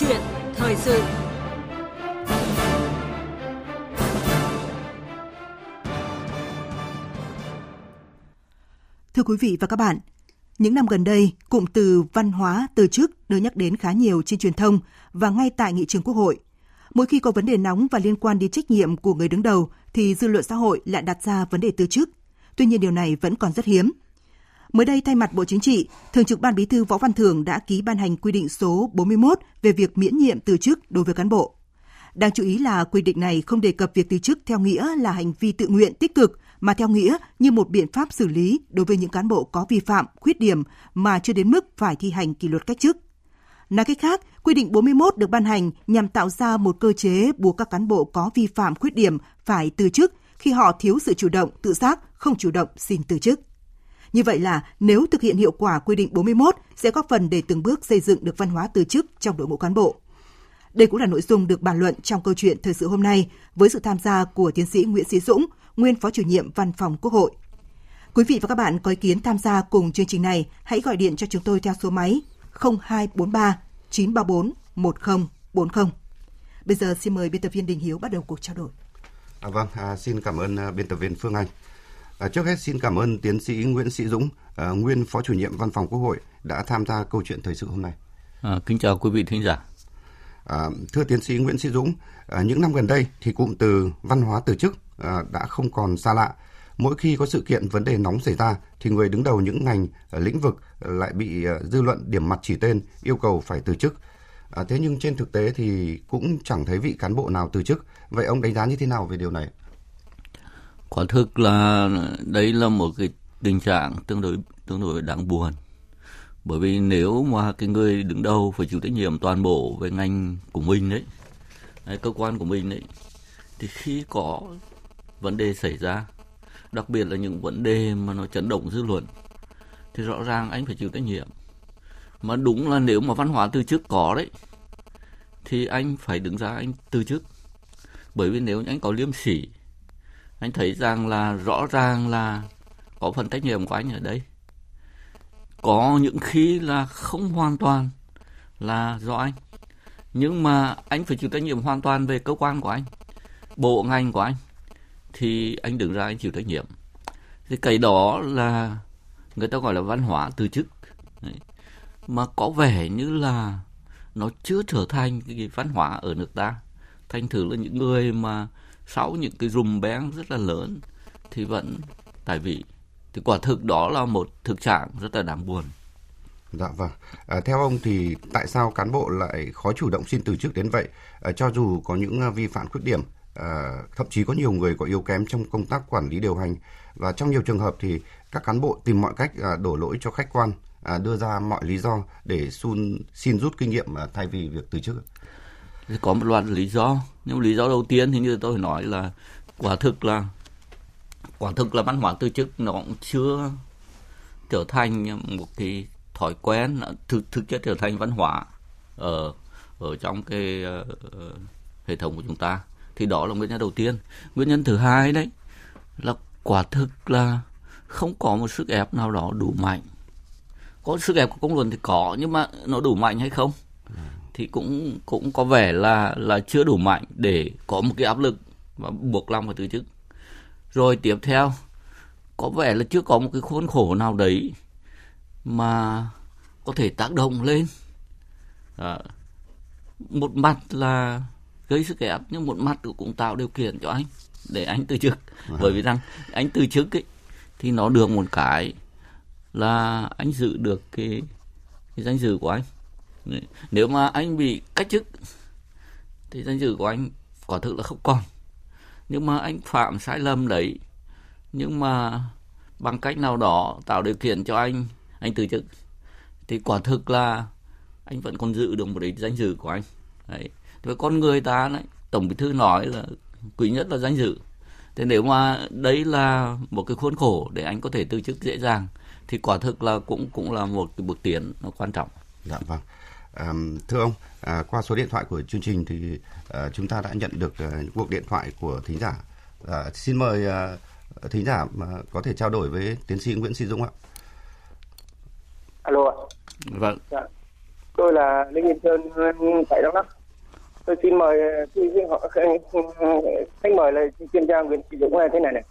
chuyện thời sự Thưa quý vị và các bạn, những năm gần đây, cụm từ văn hóa từ chức được nhắc đến khá nhiều trên truyền thông và ngay tại nghị trường Quốc hội. Mỗi khi có vấn đề nóng và liên quan đến trách nhiệm của người đứng đầu thì dư luận xã hội lại đặt ra vấn đề từ chức. Tuy nhiên điều này vẫn còn rất hiếm. Mới đây thay mặt Bộ Chính trị, Thường trực Ban Bí thư Võ Văn Thưởng đã ký ban hành quy định số 41 về việc miễn nhiệm từ chức đối với cán bộ. Đáng chú ý là quy định này không đề cập việc từ chức theo nghĩa là hành vi tự nguyện tích cực mà theo nghĩa như một biện pháp xử lý đối với những cán bộ có vi phạm, khuyết điểm mà chưa đến mức phải thi hành kỷ luật cách chức. Nói cách khác, quy định 41 được ban hành nhằm tạo ra một cơ chế buộc các cán bộ có vi phạm khuyết điểm phải từ chức khi họ thiếu sự chủ động, tự giác, không chủ động xin từ chức. Như vậy là nếu thực hiện hiệu quả quy định 41 sẽ góp phần để từng bước xây dựng được văn hóa từ chức trong đội ngũ cán bộ. Đây cũng là nội dung được bàn luận trong câu chuyện thời sự hôm nay với sự tham gia của tiến sĩ Nguyễn Sĩ Dũng, nguyên phó chủ nhiệm Văn phòng Quốc hội. Quý vị và các bạn có ý kiến tham gia cùng chương trình này, hãy gọi điện cho chúng tôi theo số máy 0243 934 1040. Bây giờ xin mời biên tập viên Đình Hiếu bắt đầu cuộc trao đổi. À, vâng, à, xin cảm ơn à, biên tập viên Phương Anh. À, trước hết xin cảm ơn tiến sĩ Nguyễn Sĩ Dũng, à, nguyên phó chủ nhiệm Văn phòng Quốc hội đã tham gia câu chuyện thời sự hôm nay. À, kính chào quý vị thính giả. À, thưa tiến sĩ Nguyễn Sĩ Dũng, à, những năm gần đây thì cụm từ văn hóa từ chức à, đã không còn xa lạ. Mỗi khi có sự kiện vấn đề nóng xảy ra thì người đứng đầu những ngành à, lĩnh vực lại bị dư luận điểm mặt chỉ tên yêu cầu phải từ chức. À, thế nhưng trên thực tế thì cũng chẳng thấy vị cán bộ nào từ chức. Vậy ông đánh giá như thế nào về điều này? Quả thực là đấy là một cái tình trạng tương đối tương đối đáng buồn. Bởi vì nếu mà cái người đứng đầu phải chịu trách nhiệm toàn bộ về ngành của mình đấy, đấy cơ quan của mình đấy thì khi có vấn đề xảy ra đặc biệt là những vấn đề mà nó chấn động dư luận thì rõ ràng anh phải chịu trách nhiệm. Mà đúng là nếu mà văn hóa từ chức có đấy thì anh phải đứng ra anh từ chức. Bởi vì nếu anh có liêm sỉ anh thấy rằng là rõ ràng là có phần trách nhiệm của anh ở đây. Có những khi là không hoàn toàn là do anh. Nhưng mà anh phải chịu trách nhiệm hoàn toàn về cơ quan của anh, bộ ngành của anh, thì anh đứng ra anh chịu trách nhiệm. Thì cái đó là người ta gọi là văn hóa từ chức. Đấy. mà có vẻ như là nó chưa trở thành cái văn hóa ở nước ta. Thành thử là những người mà sau những cái rùm beng rất là lớn thì vẫn tại vị thì quả thực đó là một thực trạng rất là đáng buồn. Dạ vâng. À, theo ông thì tại sao cán bộ lại khó chủ động xin từ chức đến vậy? À, cho dù có những à, vi phạm khuyết điểm, à, thậm chí có nhiều người có yếu kém trong công tác quản lý điều hành và trong nhiều trường hợp thì các cán bộ tìm mọi cách à, đổ lỗi cho khách quan, à, đưa ra mọi lý do để xun xin rút kinh nghiệm à, thay vì việc từ chức. Có một loạt lý do, nhưng lý do đầu tiên thì như tôi nói là quả thực là quả thực là văn hóa từ chức nó cũng chưa trở thành một cái thói quen thực thực chất trở thành văn hóa ở ở trong cái uh, hệ thống của chúng ta. Thì đó là nguyên nhân đầu tiên. Nguyên nhân thứ hai đấy là quả thực là không có một sức ép nào đó đủ mạnh. Có sức ép của công luận thì có nhưng mà nó đủ mạnh hay không? Ừ thì cũng cũng có vẻ là là chưa đủ mạnh để có một cái áp lực và buộc lòng phải từ chức. Rồi tiếp theo có vẻ là chưa có một cái khuôn khổ nào đấy mà có thể tác động lên. À, một mặt là gây sức ép nhưng một mặt cũng tạo điều kiện cho anh để anh từ chức. À. bởi vì rằng anh từ chức ấy thì nó được một cái là anh giữ được cái, cái danh dự của anh nếu mà anh bị cách chức, thì danh dự của anh quả thực là không còn. Nhưng mà anh phạm sai lầm đấy. Nhưng mà bằng cách nào đó tạo điều kiện cho anh anh từ chức, thì quả thực là anh vẫn còn giữ được một cái danh dự của anh. Đấy. Với con người ta đấy, tổng bí thư nói là quý nhất là danh dự. Thế nếu mà đấy là một cái khuôn khổ để anh có thể từ chức dễ dàng, thì quả thực là cũng cũng là một cái bước tiến nó quan trọng. Dạ vâng. À, thưa ông, à, qua số điện thoại của chương trình thì à, chúng ta đã nhận được à, những cuộc điện thoại của thính giả. À, xin mời à, thính giả mà có thể trao đổi với tiến sĩ Nguyễn Sĩ Dũng ạ. Alo ạ. Vâng. Dạ. Tôi là Lê Yên Sơn tại Đắk Lắk. Tôi xin mời xin họ khách mời là chuyên gia Nguyễn Thị Dũng là thế này này.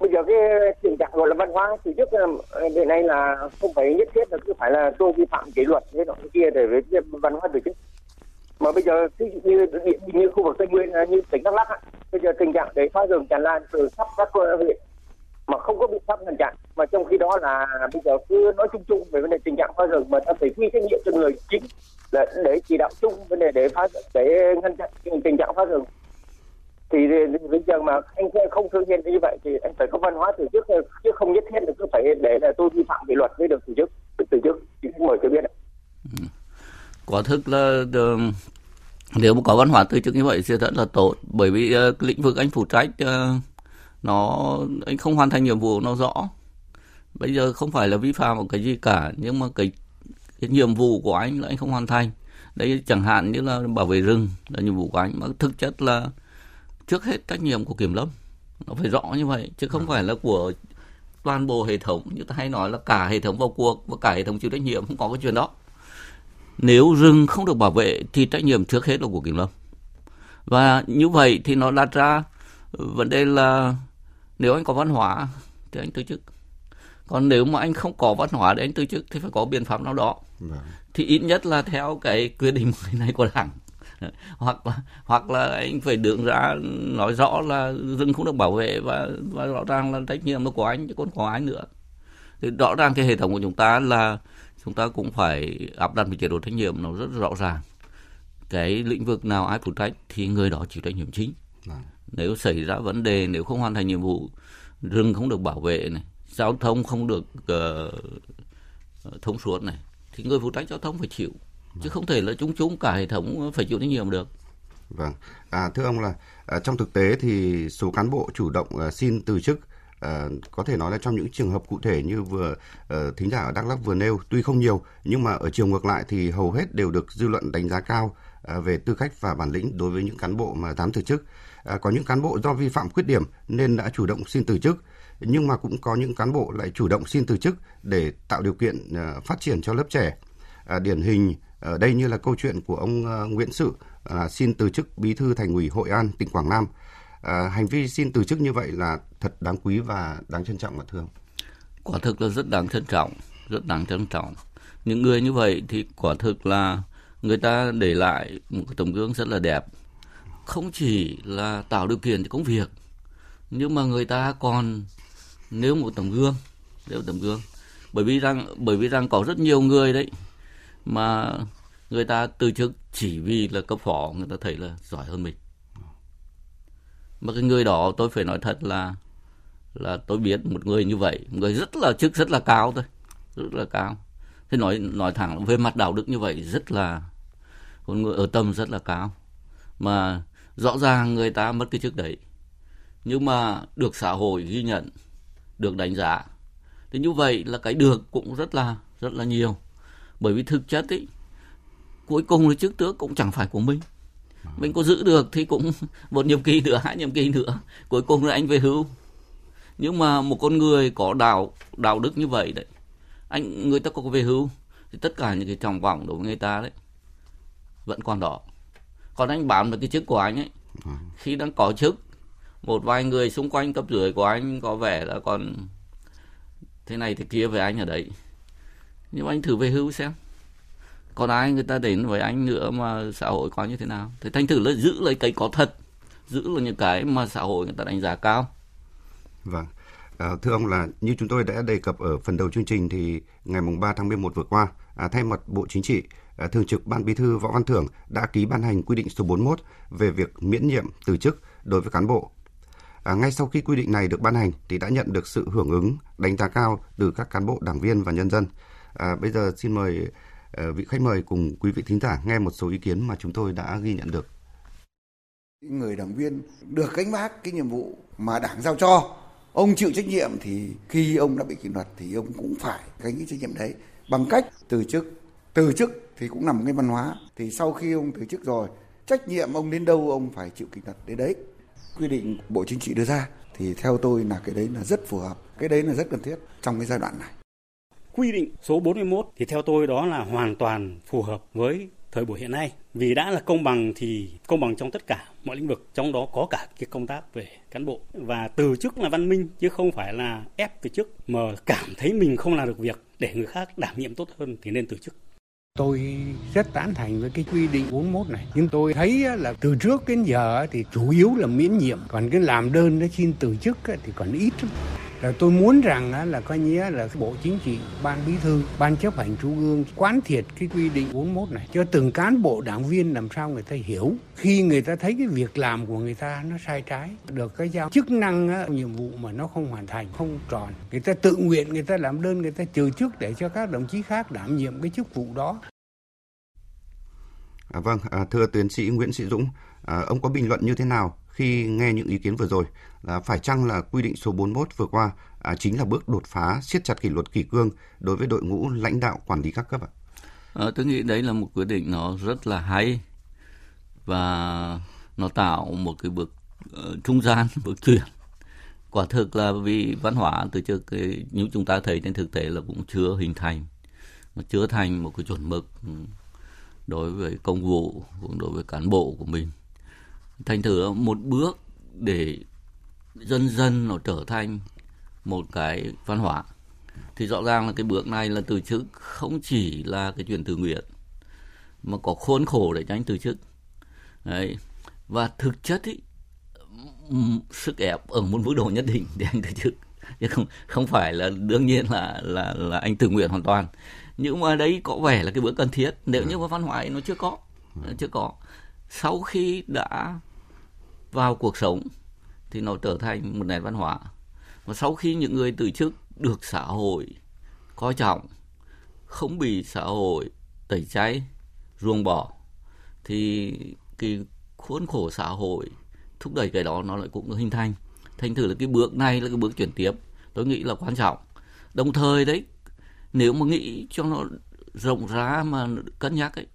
Bây giờ cái tình trạng gọi là văn hóa thì trước ờ, đến nay là không phải nhất thiết là cứ phải là tôi vi phạm kỷ luật với đoạn kia để với văn hóa tổ chức. Mà bây giờ ví dụ như như khu vực tây nguyên ờ, như tỉnh đắk lắc bây giờ tình trạng để phá rừng tràn lan từ khắp các huyện mà không có biện pháp ngăn chặn. Mà trong khi đó là bây giờ cứ nói chung chung về vấn đề tình trạng phá rừng mà ta phải quy trách nhiệm cho người chính là để chỉ đạo chung vấn đề để phá, để ngăn chặn tình trạng phá rừng thì bây giờ mà anh không thương hiện như vậy thì anh phải có văn hóa từ chức chứ không nhất thiết là cứ phải để là tôi vi phạm kỷ luật mới được từ chức từ chức thì mời tôi biết ạ. Ừ. Quả thực là ờ, nếu mà có văn hóa từ chức như vậy thì rất là tốt bởi vì uh, lĩnh vực anh phụ trách uh, nó anh không hoàn thành nhiệm vụ nó rõ. Bây giờ không phải là vi phạm một cái gì cả nhưng mà cái, cái nhiệm vụ của anh là anh không hoàn thành. Đấy chẳng hạn như là bảo vệ rừng là nhiệm vụ của anh mà thực chất là trước hết trách nhiệm của kiểm lâm. Nó phải rõ như vậy chứ không phải là của toàn bộ hệ thống. Như ta hay nói là cả hệ thống vào cuộc và cả hệ thống chịu trách nhiệm không có cái chuyện đó. Nếu rừng không được bảo vệ thì trách nhiệm trước hết là của kiểm lâm. Và như vậy thì nó đặt ra vấn đề là nếu anh có văn hóa thì anh từ chức. Còn nếu mà anh không có văn hóa để anh từ chức thì phải có biện pháp nào đó. Vâng. thì ít nhất là theo cái quyết định mới này của đảng hoặc là hoặc là anh phải đường ra nói rõ là rừng không được bảo vệ và và rõ ràng là trách nhiệm là của anh chứ còn có ai nữa thì rõ ràng cái hệ thống của chúng ta là chúng ta cũng phải áp đặt một chế độ trách nhiệm nó rất rõ ràng cái lĩnh vực nào ai phụ trách thì người đó chịu trách nhiệm chính à. nếu xảy ra vấn đề nếu không hoàn thành nhiệm vụ rừng không được bảo vệ này giao thông không được uh, thông suốt này thì người phụ trách giao thông phải chịu chứ không thể là chúng chúng cả hệ thống phải chịu trách nhiệm được vâng à, thưa ông là à, trong thực tế thì số cán bộ chủ động à, xin từ chức À, có thể nói là trong những trường hợp cụ thể như vừa uh, thính giả ở Đắk Lắk vừa nêu tuy không nhiều nhưng mà ở chiều ngược lại thì hầu hết đều được dư luận đánh giá cao uh, về tư cách và bản lĩnh đối với những cán bộ mà dám từ chức. Uh, có những cán bộ do vi phạm khuyết điểm nên đã chủ động xin từ chức nhưng mà cũng có những cán bộ lại chủ động xin từ chức để tạo điều kiện uh, phát triển cho lớp trẻ. À, điển hình ở đây như là câu chuyện của ông ờ, Nguyễn Sự à, xin từ chức bí thư thành ủy Hội An tỉnh Quảng Nam À, hành vi xin từ chức như vậy là thật đáng quý và đáng trân trọng mà thưa ông. Quả thực là rất đáng trân trọng, rất đáng trân trọng. Những người như vậy thì quả thực là người ta để lại một cái tấm gương rất là đẹp. Không chỉ là tạo điều kiện cho công việc, nhưng mà người ta còn nếu một tấm gương, nếu tấm gương. Bởi vì rằng bởi vì rằng có rất nhiều người đấy mà người ta từ chức chỉ vì là cấp phó, người ta thấy là giỏi hơn mình. Mà cái người đó, tôi phải nói thật là là tôi biết một người như vậy, một người rất là chức, rất là cao thôi, rất là cao. Thế nói nói thẳng về mặt đạo đức như vậy rất là, con người ở tâm rất là cao. Mà rõ ràng người ta mất cái chức đấy, nhưng mà được xã hội ghi nhận, được đánh giá. Thì như vậy là cái được cũng rất là rất là nhiều bởi vì thực chất ấy cuối cùng là chức tước cũng chẳng phải của mình. Mình có giữ được thì cũng một nhiệm kỳ nữa hai nhiệm kỳ nữa cuối cùng là anh về hưu. Nhưng mà một con người có đạo đạo đức như vậy đấy anh người ta có về hưu thì tất cả những cái trọng vọng đối với người ta đấy vẫn còn đó. Còn anh bán được cái chức của anh ấy khi đang có chức một vài người xung quanh cấp dưới của anh có vẻ là còn thế này thế kia về anh ở đấy nhưng mà anh thử về hưu xem còn ai người ta đến với anh nữa mà xã hội có như thế nào thì thành thử là giữ lấy cái có thật giữ là những cái mà xã hội người ta đánh giá cao vâng À, thưa ông là như chúng tôi đã đề cập ở phần đầu chương trình thì ngày mùng 3 tháng 11 vừa qua, à, thay mặt Bộ Chính trị, à, Thường trực Ban Bí thư Võ Văn Thưởng đã ký ban hành quy định số 41 về việc miễn nhiệm từ chức đối với cán bộ. À, ngay sau khi quy định này được ban hành thì đã nhận được sự hưởng ứng, đánh giá cao từ các cán bộ, đảng viên và nhân dân. À, bây giờ xin mời ờ, vị khách mời cùng quý vị thính giả nghe một số ý kiến mà chúng tôi đã ghi nhận được. Người đảng viên được gánh vác cái nhiệm vụ mà đảng giao cho, ông chịu trách nhiệm thì khi ông đã bị kỷ luật thì ông cũng phải gánh cái trách nhiệm đấy bằng cách từ chức. Từ chức thì cũng nằm cái văn hóa. Thì sau khi ông từ chức rồi, trách nhiệm ông đến đâu ông phải chịu kỷ luật đến đấy. Quy định Bộ Chính trị đưa ra thì theo tôi là cái đấy là rất phù hợp, cái đấy là rất cần thiết trong cái giai đoạn này quy định số 41 thì theo tôi đó là hoàn toàn phù hợp với thời buổi hiện nay vì đã là công bằng thì công bằng trong tất cả mọi lĩnh vực, trong đó có cả cái công tác về cán bộ và từ chức là văn minh, chứ không phải là ép từ chức, mà cảm thấy mình không làm được việc để người khác đảm nhiệm tốt hơn thì nên từ chức Tôi rất tán thành với cái quy định 41 này. Nhưng tôi thấy là từ trước đến giờ thì chủ yếu là miễn nhiệm. Còn cái làm đơn nó xin từ chức thì còn ít lắm. Là tôi muốn rằng là coi nghĩa là Bộ Chính trị, Ban Bí thư, Ban chấp hành Trung ương quán triệt cái quy định 41 này cho từng cán bộ đảng viên làm sao người ta hiểu. Khi người ta thấy cái việc làm của người ta nó sai trái được cái giao chức năng nhiệm vụ mà nó không hoàn thành không tròn người ta tự nguyện người ta làm đơn người ta trừ chức để cho các đồng chí khác đảm nhiệm cái chức vụ đó. À, vâng, à, thưa tiến sĩ Nguyễn Sĩ Dũng, à, ông có bình luận như thế nào khi nghe những ý kiến vừa rồi? Là phải chăng là quy định số 41 vừa qua à, chính là bước đột phá siết chặt kỷ luật kỷ cương đối với đội ngũ lãnh đạo quản lý các cấp ạ? À, tôi nghĩ đấy là một quyết định nó rất là hay và nó tạo một cái bước uh, trung gian, bước chuyển. Quả thực là vì văn hóa từ trước cái, như chúng ta thấy trên thực tế là cũng chưa hình thành, nó chưa thành một cái chuẩn mực ừ, đối với công vụ cũng đối với cán bộ của mình thành thử một bước để dần dần nó trở thành một cái văn hóa. Thì rõ ràng là cái bước này là từ chức không chỉ là cái chuyện tự nguyện mà có khốn khổ để tránh từ chức. Đấy. và thực chất ý, sức ép ở một mức độ nhất định để anh từ chức. Chứ không không phải là đương nhiên là là là anh tự nguyện hoàn toàn. Nhưng mà đấy có vẻ là cái bước cần thiết. Nếu như mà văn hóa nó chưa có chưa có sau khi đã vào cuộc sống thì nó trở thành một nền văn hóa. Và sau khi những người từ chức được xã hội coi trọng, không bị xã hội tẩy chay, ruồng bỏ, thì cái khuôn khổ xã hội thúc đẩy cái đó nó lại cũng được hình thành. Thành thử là cái bước này là cái bước chuyển tiếp, tôi nghĩ là quan trọng. Đồng thời đấy, nếu mà nghĩ cho nó rộng ra mà cân nhắc ấy,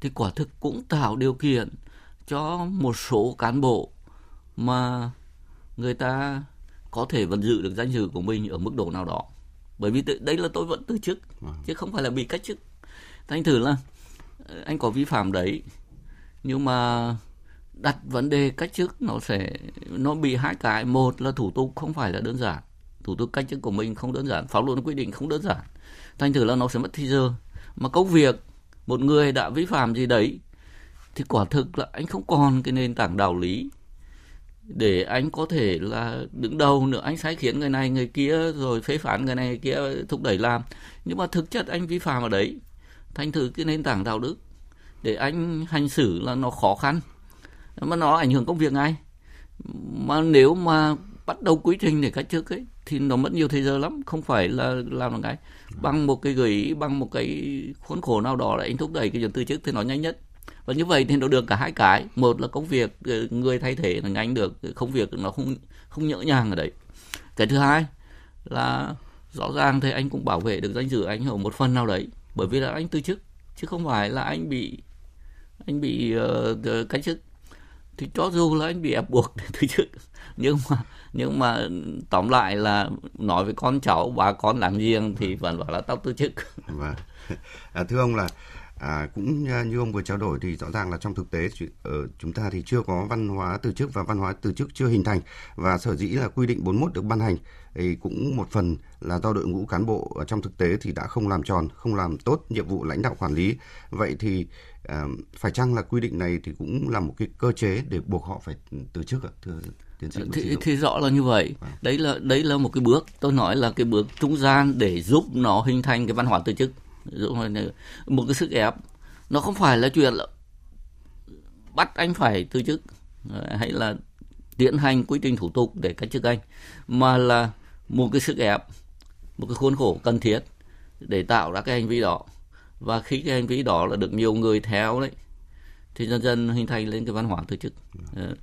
thì quả thực cũng tạo điều kiện cho một số cán bộ mà người ta có thể vẫn giữ được danh dự của mình ở mức độ nào đó. Bởi vì đây là tôi vẫn từ chức vâng. chứ không phải là bị cách chức. Thành thử là ờ, anh có vi phạm đấy nhưng mà đặt vấn đề cách chức nó sẽ nó bị hai cái. Một là thủ tục không phải là đơn giản. Thủ tục cách chức của mình không đơn giản pháp luật quy định không đơn giản. Thành thử là nó sẽ mất thời giờ. Mà công việc một người đã vi phạm gì đấy thì quả thực là anh không còn cái nền tảng đạo lý để anh có thể là đứng đầu nữa. Anh sai khiến người này, người kia, rồi phê phán người này, người kia thúc đẩy làm. Nhưng mà thực chất anh vi phạm ở đấy. Thành thử cái nền tảng đạo đức để anh hành xử là nó khó khăn. Mà nó ảnh hưởng công việc ngay. Mà nếu mà bắt đầu quy trình để cách trước ấy, thì nó mất nhiều thời giờ lắm. Không phải là làm một cái bằng một cái gửi bằng một cái khuôn khổ nào đó là anh thúc đẩy cái chuyện từ chức thì nó nhanh nhất và như vậy thì nó được cả hai cái. Một là công việc ờ, người thay thế là nhanh được công việc nó không không nhỡ nhàng ở đấy. Cái thứ hai là rõ ràng thì anh cũng bảo vệ được danh dự anh ở một phần nào đấy bởi vì là anh từ chức chứ không phải là anh bị anh bị uh, cách chức. Thì cho dù là anh bị ép buộc để từ chức nhưng mà nhưng mà tóm lại là nói với con cháu bà con làm riêng thì vẫn bảo là tao từ chức. Vâng. À, thưa ông là À, cũng như ông vừa trao đổi thì rõ ràng là trong thực tế ở chúng ta thì chưa có văn hóa từ chức và văn hóa từ chức chưa hình thành và sở dĩ là quy định 41 được ban hành thì cũng một phần là do đội ngũ cán bộ trong thực tế thì đã không làm tròn, không làm tốt nhiệm vụ lãnh đạo quản lý. Vậy thì à, phải chăng là quy định này thì cũng là một cái cơ chế để buộc họ phải từ chức ạ? Thưa tiến sĩ thì, thì rõ là như vậy. À. Đấy là đấy là một cái bước tôi nói là cái bước trung gian để giúp nó hình thành cái văn hóa từ chức một cái sức ép, nó không phải là chuyện là bắt anh phải từ chức ờ, hay là tiến hành quy trình thủ tục để cách chức anh, mà là một cái sức ép, một cái khuôn khổ cần thiết để tạo ra cái hành vi đó. Và khi cái hành vi đó là được nhiều người theo đấy, thì dần dần hình thành lên cái văn hóa từ chức. Ờ,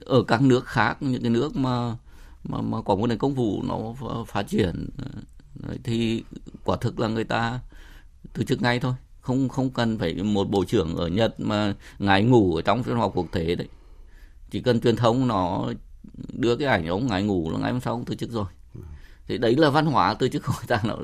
ở các nước khác, những cái nước mà mà mà có một nền công vụ nó phát triển ờ, thì quả thực là người ta từ chức ngay thôi. Không không cần phải một bộ trưởng ở Nhật mà ngài ngủ ở trong phiên họp quốc tế đấy. Chỉ cần truyền thông nó đưa cái ảnh ông ngài ngủ là ngày hôm sau ông từ chức rồi. Thì đấy là văn hóa từ chức người ta nó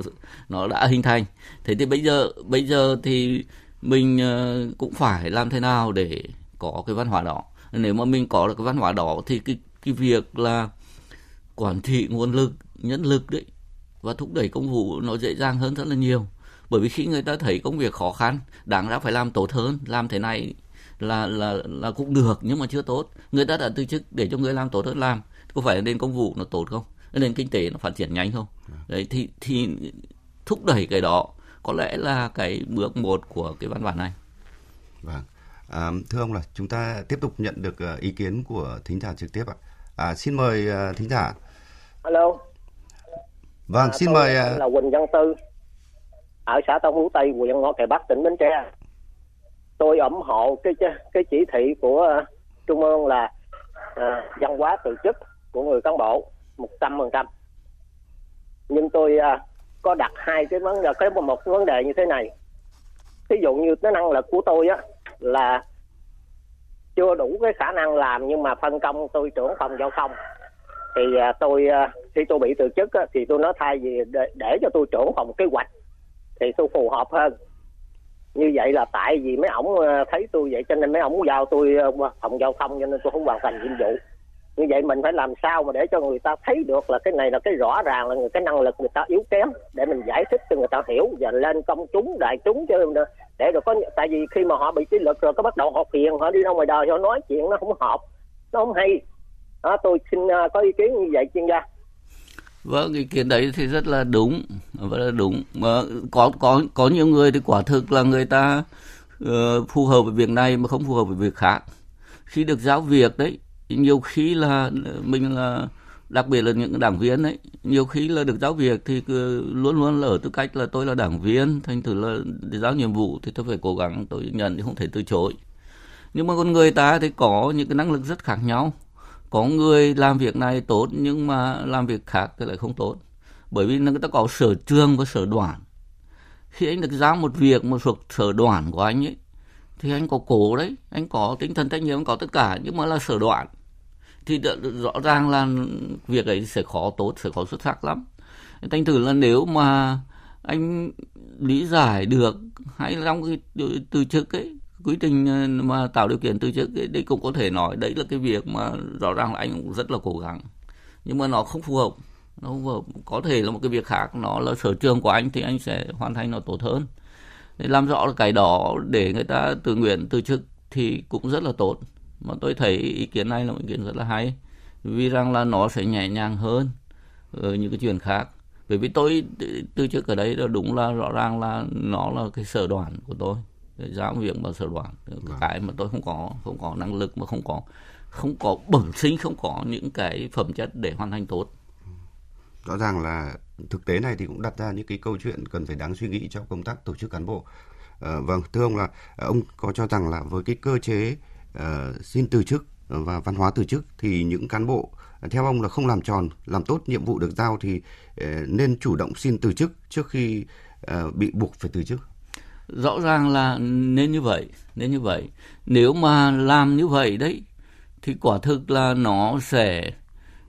nó đã hình thành. Thế thì bây giờ bây giờ thì mình ờ, cũng phải làm thế nào để có cái văn hóa đó? Nếu mà mình có được cái văn hóa đó thì cái cái việc là quản trị nguồn lực, nhân lực đấy và thúc đẩy công vụ nó dễ dàng hơn rất là nhiều bởi vì khi người ta thấy công việc khó khăn đáng ra phải làm tốt hơn làm thế này là là là cũng được nhưng mà chưa tốt. Người ta đã từ chức để cho người làm tốt hơn làm có phải nền công vụ nó tốt không? Nền kinh tế nó phát triển nhanh không? Đấy thì thì thúc đẩy cái đó có lẽ là cái bước một của cái văn bản này. Vâng. À, thưa ông là chúng ta tiếp tục nhận được ờ, ý kiến của thính giả trực tiếp ạ. À, xin mời uh, thính giả. Alo. Vâng à, xin mời uh... là Quỳnh Văn Tư ở xã Tân Phú Tây huyện Ngõ Cày Bắc tỉnh Bến Tre. Tôi ủng hộ cái cái chỉ thị của uh, trung ương là uh, văn hóa từ chức của người cán bộ một trăm phần trăm. Nhưng tôi uh, có đặt hai cái vấn đề cái một vấn đề như thế này. Ví dụ như cái năng lực của tôi á là chưa đủ cái khả năng làm nhưng mà phân công tôi trưởng phòng giao thông. Thì tôi khi tôi bị từ chức thì tôi nói thay vì để, để cho tôi trưởng phòng kế hoạch thì tôi phù hợp hơn. Như vậy là tại vì mấy ổng ờ, thấy tôi vậy cho nên mấy ổng giao tôi ờ, phòng giao thông cho nên tôi không hoàn thành nhiệm vụ. Như vậy mình phải làm sao mà để cho người ta thấy được là cái này là cái rõ ràng là người cái năng lực người ta yếu kém để mình giải thích cho người ta hiểu và lên công chúng đại chúng cho để được có tại vì khi mà họ bị kỷ luật rồi có bắt đầu họ phiền họ đi ra ngoài đời họ nói chuyện nó không hợp nó không hay. Đó, tôi xin uh, có ý kiến như vậy chuyên gia vâng ý kiến đấy thì rất là đúng rất là đúng. Mà có có có nhiều người thì quả thực là người ta uh, phù hợp với việc này mà không phù hợp với việc khác. Khi được giáo việc đấy nhiều khi là ờ, mình là đặc biệt là những đảng viên ấy nhiều khi là được giáo việc thì luôn luôn là ở tư cách là tôi là đảng viên thành thử là để giao nhiệm vụ thì tôi phải cố gắng tôi nhận thì không thể từ chối. Nhưng mà con người ta thì có những cái năng lực rất khác nhau có người làm việc này tốt nhưng mà làm việc khác thì lại không tốt. Bởi vì người ta có sở trường và sở đoàn. Khi anh được giao một việc, một thuộc sở đoàn của anh ấy, thì anh có cố đấy. Anh có tinh thần trách nhiệm, anh có tất cả, nhưng mà là sở đoạn thì rõ ràng là việc ấy sẽ khó tốt, sẽ khó xuất sắc lắm. Thành thử là nếu mà anh lý giải được, hay trong cái, từ chức ấy quy trình ờ, mà tạo điều kiện từ chức đấy cũng có thể nói đấy là cái việc mà rõ ràng là anh cũng rất là cố gắng. Nhưng mà nó không phù hợp, nó không phù hợp. Có thể là một cái việc khác, nó là sở trường của anh thì anh sẽ hoàn thành nó tốt hơn. Để làm rõ cái đó, để người ta tự nguyện từ chức thì cũng rất là tốt. Mà tôi thấy ý kiến này là một ý kiến rất là hay, vì rằng là nó sẽ nhẹ nhàng hơn ở những cái chuyện khác. Bởi vì tôi, từ trước ở đấy là đúng là rõ ràng là nó là cái sở đoàn của tôi giáo việc mà sở đoàn. Vâng. cái mà tôi không có không có năng lực mà không có không có bẩm sinh không có những cái phẩm chất để hoàn thành tốt. Rõ ràng là thực tế này thì cũng đặt ra những cái câu chuyện cần phải đáng suy nghĩ cho công tác tổ chức cán bộ. À, vâng thưa ông là ông có cho rằng là với cái cơ chế uh, xin từ chức và văn hóa từ chức thì những cán bộ theo ông là không làm tròn làm tốt nhiệm vụ được giao thì uh, nên chủ động xin từ chức trước khi uh, bị buộc phải từ chức rõ ràng là nên như vậy, nên như vậy. Nếu mà làm như vậy đấy, thì quả thực là nó sẽ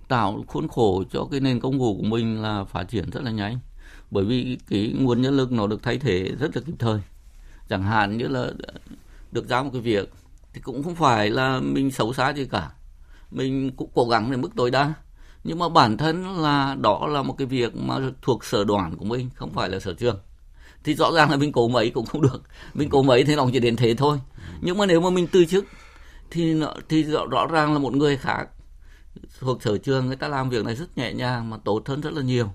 tạo khuôn khổ cho cái nền công vụ của mình là phát triển rất là nhanh. Bởi vì cái nguồn nhân lực nó được thay thế rất là kịp thời. Chẳng hạn như là được giao một cái việc, thì cũng không phải là mình xấu xa gì cả. Mình cũng cố gắng đến mức tối đa. Nhưng mà bản thân là đó là một cái việc mà thuộc sở đoàn của mình, không phải là sở trường thì rõ ràng là mình cố mấy cũng không được. Mình cố mấy thì nó chỉ đến thế thôi. Nhưng mà nếu mà mình từ chức thì nó, thì rõ, rõ ràng là một người khác. Thuộc sở trường người ta làm việc này rất nhẹ nhàng mà tốt hơn rất là nhiều.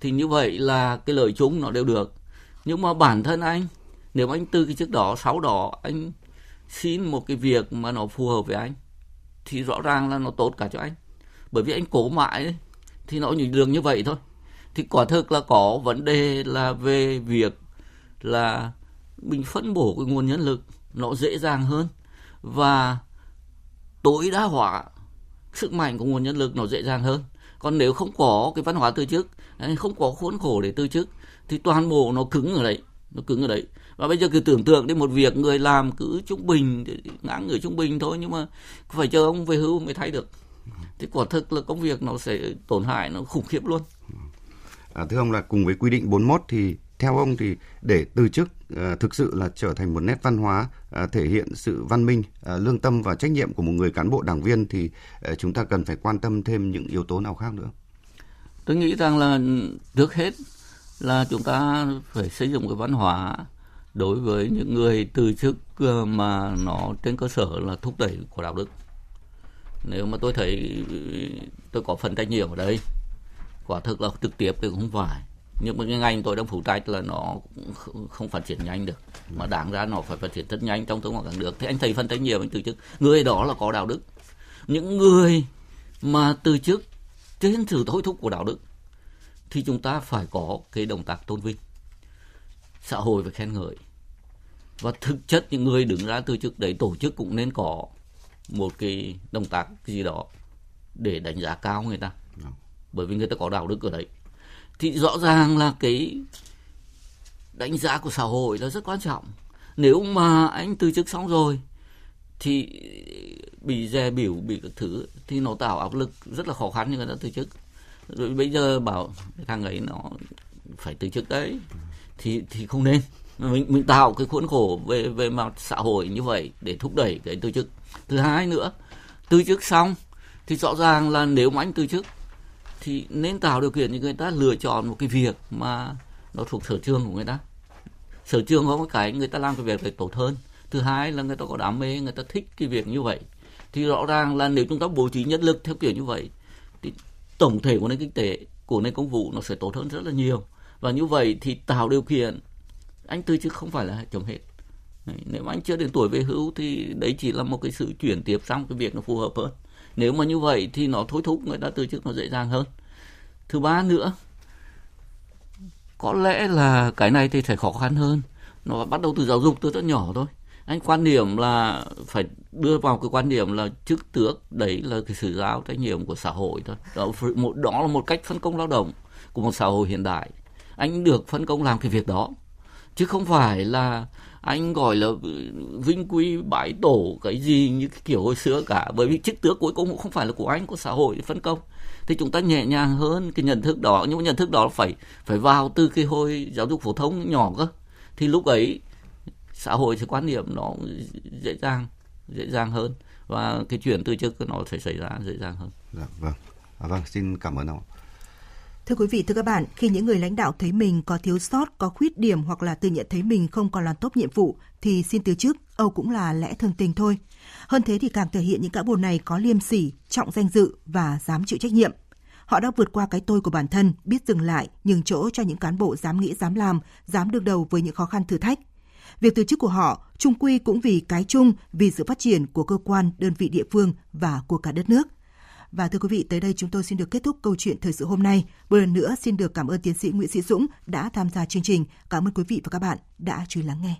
Thì như vậy là cái lợi chúng nó đều được. Nhưng mà bản thân anh nếu anh từ cái chức đó sáu đó anh xin một cái việc mà nó phù hợp với anh thì rõ ràng là nó tốt cả cho anh. Bởi vì anh cố mãi ấy, thì nó như đường như vậy thôi. Thì quả thực là có vấn đề là về việc là mình phân bổ cái nguồn nhân lực nó dễ dàng hơn. Và tối đa hóa sức mạnh của nguồn nhân lực nó dễ dàng hơn. Còn nếu không có cái văn hóa từ chức không có khuôn khổ để từ chức thì toàn bộ nó cứng ở đấy nó cứng ở đấy. Và bây giờ cứ tưởng tượng đến một việc người làm cứ trung bình ngang người trung bình thôi nhưng mà phải chờ ông về hưu mới thay được. Thì quả thực là công việc nó sẽ tổn hại nó khủng khiếp luôn. À, thưa ông là cùng với quy định 41 thì theo ông thì để từ chức ờ, thực sự là trở thành một nét văn hóa ờ, thể hiện sự văn minh, ờ, lương tâm và trách nhiệm của một người cán bộ đảng viên thì chúng ta cần phải quan tâm thêm những yếu tố nào khác nữa? Tôi nghĩ rằng là trước hết là chúng ta phải xây dựng cái văn hóa đối với những người từ chức mà nó trên cơ sở là thúc đẩy của đạo đức. Nếu mà tôi thấy tôi có phần trách nhiệm ở đây, quả thực là trực tiếp thì cũng không phải nhưng mà cái ngành tôi đang phụ trách là nó không phát triển nhanh được. Mà đáng ra nó phải phát triển rất nhanh trong tương lai càng được. Thì anh thầy phân tích nhiều anh từ chức. Người đó là có đạo đức. Những người mà từ chức trên sự thôi thúc của đạo đức thì chúng ta phải có cái động tác tôn vinh xã hội phải khen ngợi. Và thực chất những người đứng ra từ chức đấy tổ chức cũng nên có một cái động tác gì đó để đánh giá cao người ta. Dạ. bởi vì người ta có đạo đức ở đấy thì rõ ràng là cái đánh giá của xã hội là rất quan trọng. Nếu mà anh từ chức xong rồi, thì bị dè biểu, bị các thứ, thì nó tạo áp lực rất là khó khăn cho người ta từ chức. Rồi bây giờ bảo thằng ấy nó phải từ chức đấy, thì thì không nên. Mình mình tạo cái khuôn khổ về về mặt xã hội như vậy để thúc đẩy cái từ chức. Thứ hai nữa, từ chức xong thì rõ ràng là nếu mà anh từ chức thì nên tạo điều kiện cho người ta lựa chọn một cái việc mà nó thuộc sở trường của người ta. Sở trường có một cái người ta làm cái việc phải tốt hơn. Thứ hai là người ta có đam mê, người ta thích cái việc như vậy. Thì rõ ràng là nếu chúng ta bố trí nhân lực theo kiểu như vậy, thì tổng thể của nền kinh tế, của nền công vụ nó sẽ tốt hơn rất là nhiều. Và như vậy thì tạo điều kiện, anh tư chứ không phải là chồng hết. Nếu mà anh chưa đến tuổi về hưu thì đấy chỉ là một cái sự chuyển tiếp sang cái việc nó phù hợp hơn nếu mà như vậy thì nó thôi thúc người ta từ chức nó dễ dàng hơn. Thứ ba nữa có lẽ là cái này thì phải khó khăn hơn. Nó bắt đầu từ giáo dục từ rất nhỏ thôi. Anh quan điểm là phải đưa vào cái quan điểm là chức tước đấy là cái sự giáo trách nhiệm của xã hội thôi. Đó, một, đó là một cách phân công lao động của một xã hội hiện đại. Anh được phân công làm cái việc đó chứ không phải là anh gọi là vinh quy bãi tổ cái gì như cái kiểu hồi xưa cả. Bởi vì chức tước cuối cùng cũng không phải là của anh của xã hội phân công. Thì chúng ta nhẹ nhàng hơn cái nhận thức đó. Nhưng mà nhận thức đó phải phải vào từ cái hồi giáo dục phổ thông nhỏ cơ. Thì lúc ấy xã hội sẽ quan niệm nó dễ dàng dễ dàng hơn. Và cái chuyển từ chức nó sẽ xảy ra dễ dàng hơn. Dạ, vâng, à, vâng, xin cảm ơn ông. Thưa quý vị, thưa các bạn, khi những người lãnh đạo thấy mình có thiếu sót, có khuyết điểm hoặc là tự nhận thấy mình không còn làm tốt nhiệm vụ thì xin từ chức, Âu cũng là lẽ thường tình thôi. Hơn thế thì càng thể hiện những cán bộ này có liêm sỉ, trọng danh dự và dám chịu trách nhiệm. Họ đã vượt qua cái tôi của bản thân, biết dừng lại, nhường chỗ cho những cán bộ dám nghĩ, dám làm, dám đương đầu với những khó khăn thử thách. Việc từ chức của họ trung quy cũng vì cái chung, vì sự phát triển của cơ quan, đơn vị địa phương và của cả đất nước. Và thưa quý vị, tới đây chúng tôi xin được kết thúc câu chuyện thời sự hôm nay. Một lần nữa xin được cảm ơn tiến sĩ Nguyễn Sĩ Dũng đã tham gia chương trình. Cảm ơn quý vị và các bạn đã chú ý lắng nghe.